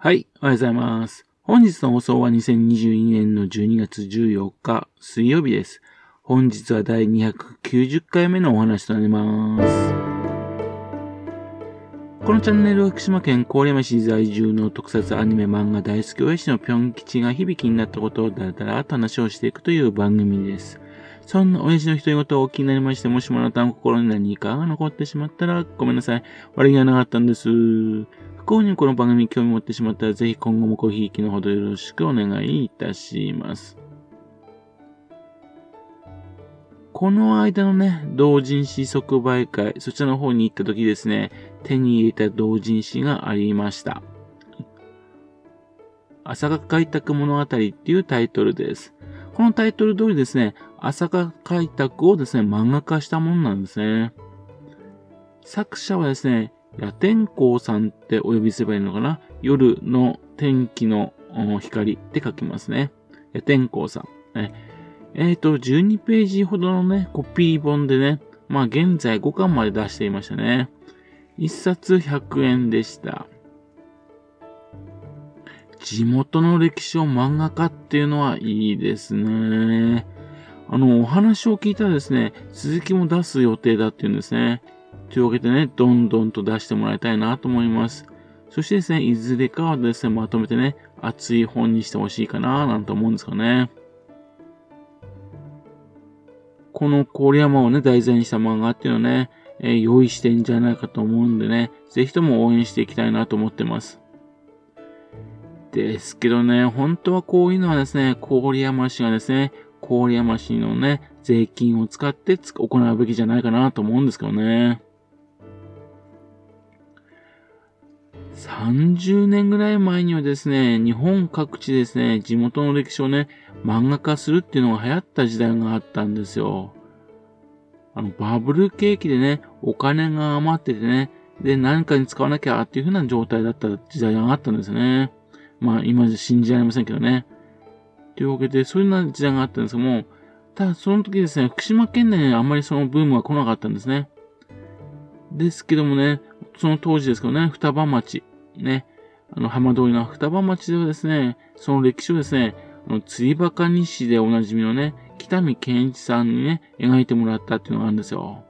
はい、おはようございます。本日の放送は2022年の12月14日水曜日です。本日は第290回目のお話となります。このチャンネルは福島県郡山市在住の特撮アニメ漫画大好き親父のぴょん吉が響きになったことをだらだらと話をしていくという番組です。そんな親父の独り言をお気になりまして、もしもあなたの心に何かが残ってしまったらごめんなさい。悪気がなかったんです。幸にこの番組に興味持ってしまったら、ぜひ今後もごひいきのほどよろしくお願いいたします。この間のね、同人誌即売会、そちらの方に行った時ですね、手に入れた同人誌がありました。朝霞開拓物語っていうタイトルです。このタイトル通りですね、朝霞開拓をですね、漫画化したものなんですね。作者はですね、夜天光さんってお呼びすればいいのかな？夜の天気の光って書きますね。夜天光さん。えっ、ー、と、12ページほどのね、コピー本でね、まあ現在5巻まで出していましたね。1冊100円でした。地元の歴史を漫画家っていうのはいいですね。あの、お話を聞いたらですね、続きも出す予定だっていうんですね。というわけでね、どんどんと出してもらいたいなと思います。そしてですね、いずれかはですね、まとめてね、熱い本にしてほしいかななんて思うんですかね。この郡山をね、題材にした漫画っていうのはね、えー、用意してんじゃないかと思うんでね、ぜひとも応援していきたいなと思ってます。ですけどね、本当はこういうのはですね、郡山市がですね、郡山市のね、税金を使って行うべきじゃないかなと思うんですけどね。30年ぐらい前にはですね、日本各地ですね、地元の歴史をね、漫画化するっていうのが流行った時代があったんですよ。あの、バブル景気でね、お金が余っててね、で、何かに使わなきゃっていう風な状態だった時代があったんですね。まあ、今じゃ信じられませんけどね。というわけで、そういうような時代があったんですけども、ただその時ですね、福島県内にあんまりそのブームは来なかったんですね。ですけどもね、その当時ですけどね、双葉町。ね、あの、浜通りの双葉町ではですね、その歴史をですね、あの、釣りバカ日誌でおなじみのね、北見健一さんにね、描いてもらったっていうのがあるんですよ。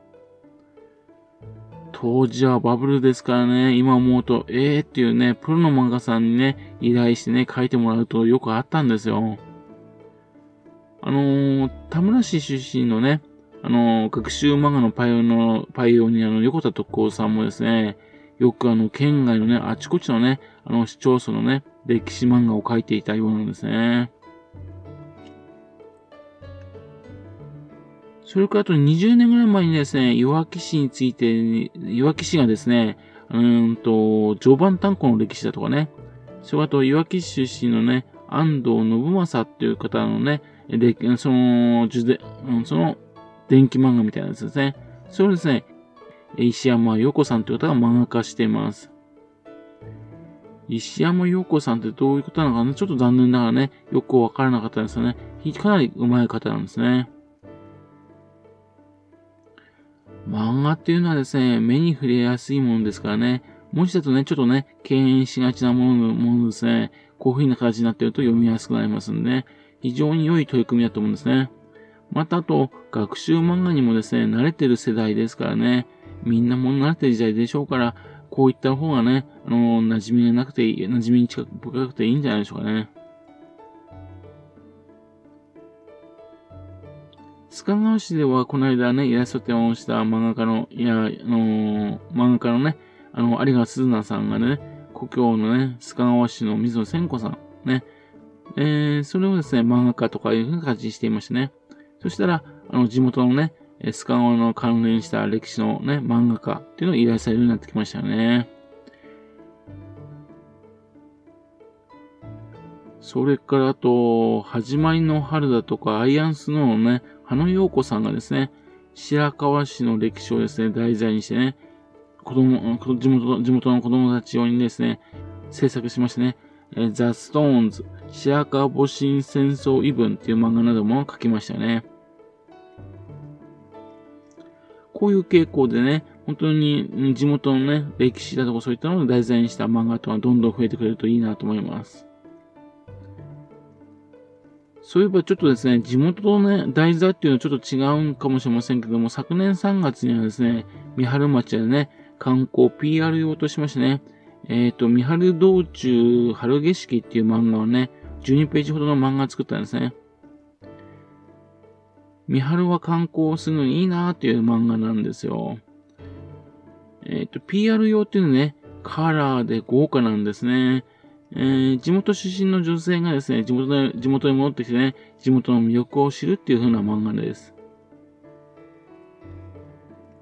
当時はバブルですからね、今思うと、ええー、っていうね、プロの漫画さんにね、依頼してね、書いてもらうとよくあったんですよ。あのー、田村市出身のね、あのー、学習漫画のパイオのパイオニアの横田徳光さんもですね、よくあの、県外のね、あちこちのね、あの、市町村のね、歴史漫画を描いていたようなんですね。それからあと20年ぐらい前にですね、いわき市について、いわき市がですね、うんと、常磐炭鉱の歴史だとかね、それからあと、いわき市出身のね、安藤信正っていう方のね、で、その、その、電気漫画みたいなやつですね。それをですね、石山陽子さんという方が漫画化しています。石山陽子さんってどういうことなのかな？ちょっと残念ながらね、よくわからなかったんですよね。かなり上手い方なんですね。漫画っていうのはですね、目に触れやすいものですからね、文字だとね、ちょっとね、敬遠しがちなものものですね、こういう風な形になってると読みやすくなりますんで、ね、非常に良い取り組みだと思うんですね。またあと、学習漫画にもですね、慣れてる世代ですからね、みんなもの慣れてる時代でしょうから、こういった方がね、あの、馴染みがなくて、馴染みに近く深くていいんじゃないでしょうかね。須賀川市ではこの間ね、イラスト展をした漫画家の、いや、あのー、漫画家のね、あの、有賀鈴奈さんがね、故郷のね、須賀川市の水野千子さん、ね、えー、それをですね、漫画家とかいうふうに形していましたね。そしたら、あの、地元のね、スカオの関連した歴史のね、漫画家っていうのを依頼されるようになってきましたよね。それからあと、始まりの春だとか、アイアンスノーのね、羽野陽子さんがですね、白河市の歴史をですね、題材にしてね、子供、地元地元の子供たち用にですね、制作しましてね、ザ・ストーンズ、白河戊辰戦争異文っていう漫画なども書きましたね。こういう傾向でね、本当に地元のね、歴史だとかそういったのを題材にした漫画とはどんどん増えてくれるといいなと思います。そういえばちょっとですね、地元のね、題材っていうのはちょっと違うんかもしれませんけども、昨年3月にはですね、三春町でね、観光 PR 用としましてね、えっ、ー、と、三春道中春景色っていう漫画をね、12ページほどの漫画を作ったんですね。三春は観光するのにいいなーっていう漫画なんですよ。えっ、ー、と、PR 用っていうのね、カラーで豪華なんですね。えー、地元出身の女性がですね、地元で、地元に戻ってきてね、地元の魅力を知るっていう風な漫画です。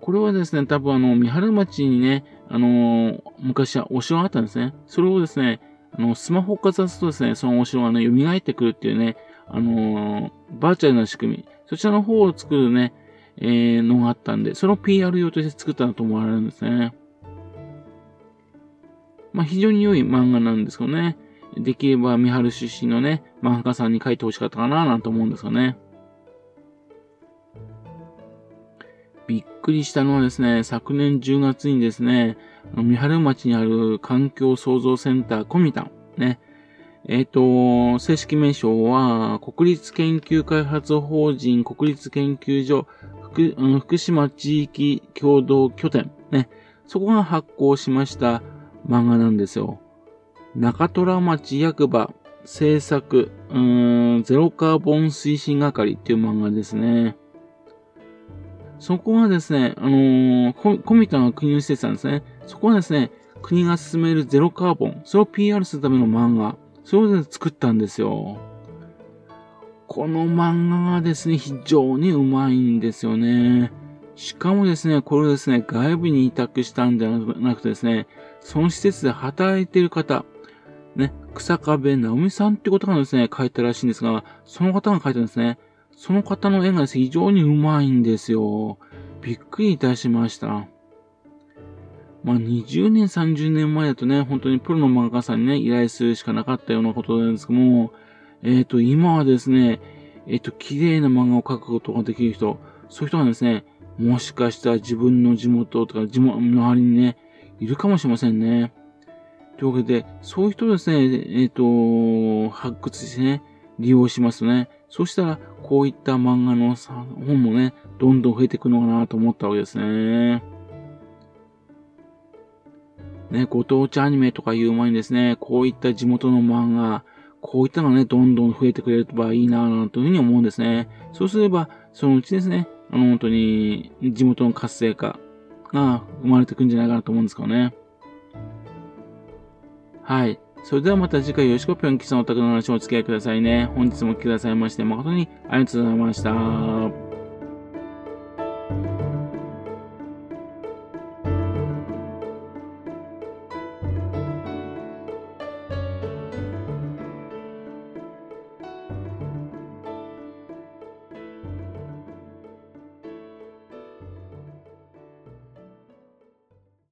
これはですね、多分あの、三春町にね、あのー、昔はお城があったんですね。それをですね、あの、スマホをかざすとですね、そのお城がね、蘇ってくるっていうね、あのー、バーチャルな仕組み。そちらの方を作るね、えー、のがあったんで、その PR 用として作ったと思われるんですね。まあ、非常に良い漫画なんですけどね。できれば、三春出身のね、漫画家さんに書いてほしかったかな、なんて思うんですよね。びっくりしたのはですね、昨年10月にですね、三春町にある環境創造センターコミタン、ね。えっ、ー、と、正式名称は、国立研究開発法人国立研究所福,、うん、福島地域共同拠点、ね。そこが発行しました漫画なんですよ。中虎町役場制作、うん、ゼロカーボン推進係っていう漫画ですね。そこはですね、あのー、コミタの国の施設なんですね。そこはですね、国が進めるゼロカーボン、それを PR するための漫画、それを作ったんですよ。この漫画がですね、非常にうまいんですよね。しかもですね、これですね、外部に委託したんではなくてですね、その施設で働いている方、ね、草壁直美さんってことがですね、書いたらしいんですが、その方が書いたんですね。その方の絵がですね、非常にうまいんですよ。びっくりいたしました。まあ、20年、30年前だとね、本当にプロの漫画家さんにね、依頼するしかなかったようなことなんですけども、えっ、ー、と、今はですね、えっ、ー、と、綺麗な漫画を描くことができる人、そういう人がですね、もしかしたら自分の地元とか、地元の、周りにね、いるかもしれませんね。というわけで、そういう人ですね、えっ、ー、と、発掘してね、利用しますね。そしたら、こういった漫画の本もね、どんどん増えていくのかなと思ったわけですね。ね、ご当地アニメとかいう前にですね、こういった地元の漫画、こういったのがね、どんどん増えてくれればいいなぁというふうに思うんですね。そうすれば、そのうちですね、あの、本当に地元の活性化が生まれてくんじゃないかなと思うんですけどね。はい。それではまた次回よろしくぴょんきさんお宅の話をお付き合いくださいね。本日も来てくださいまして誠にありがとうございました。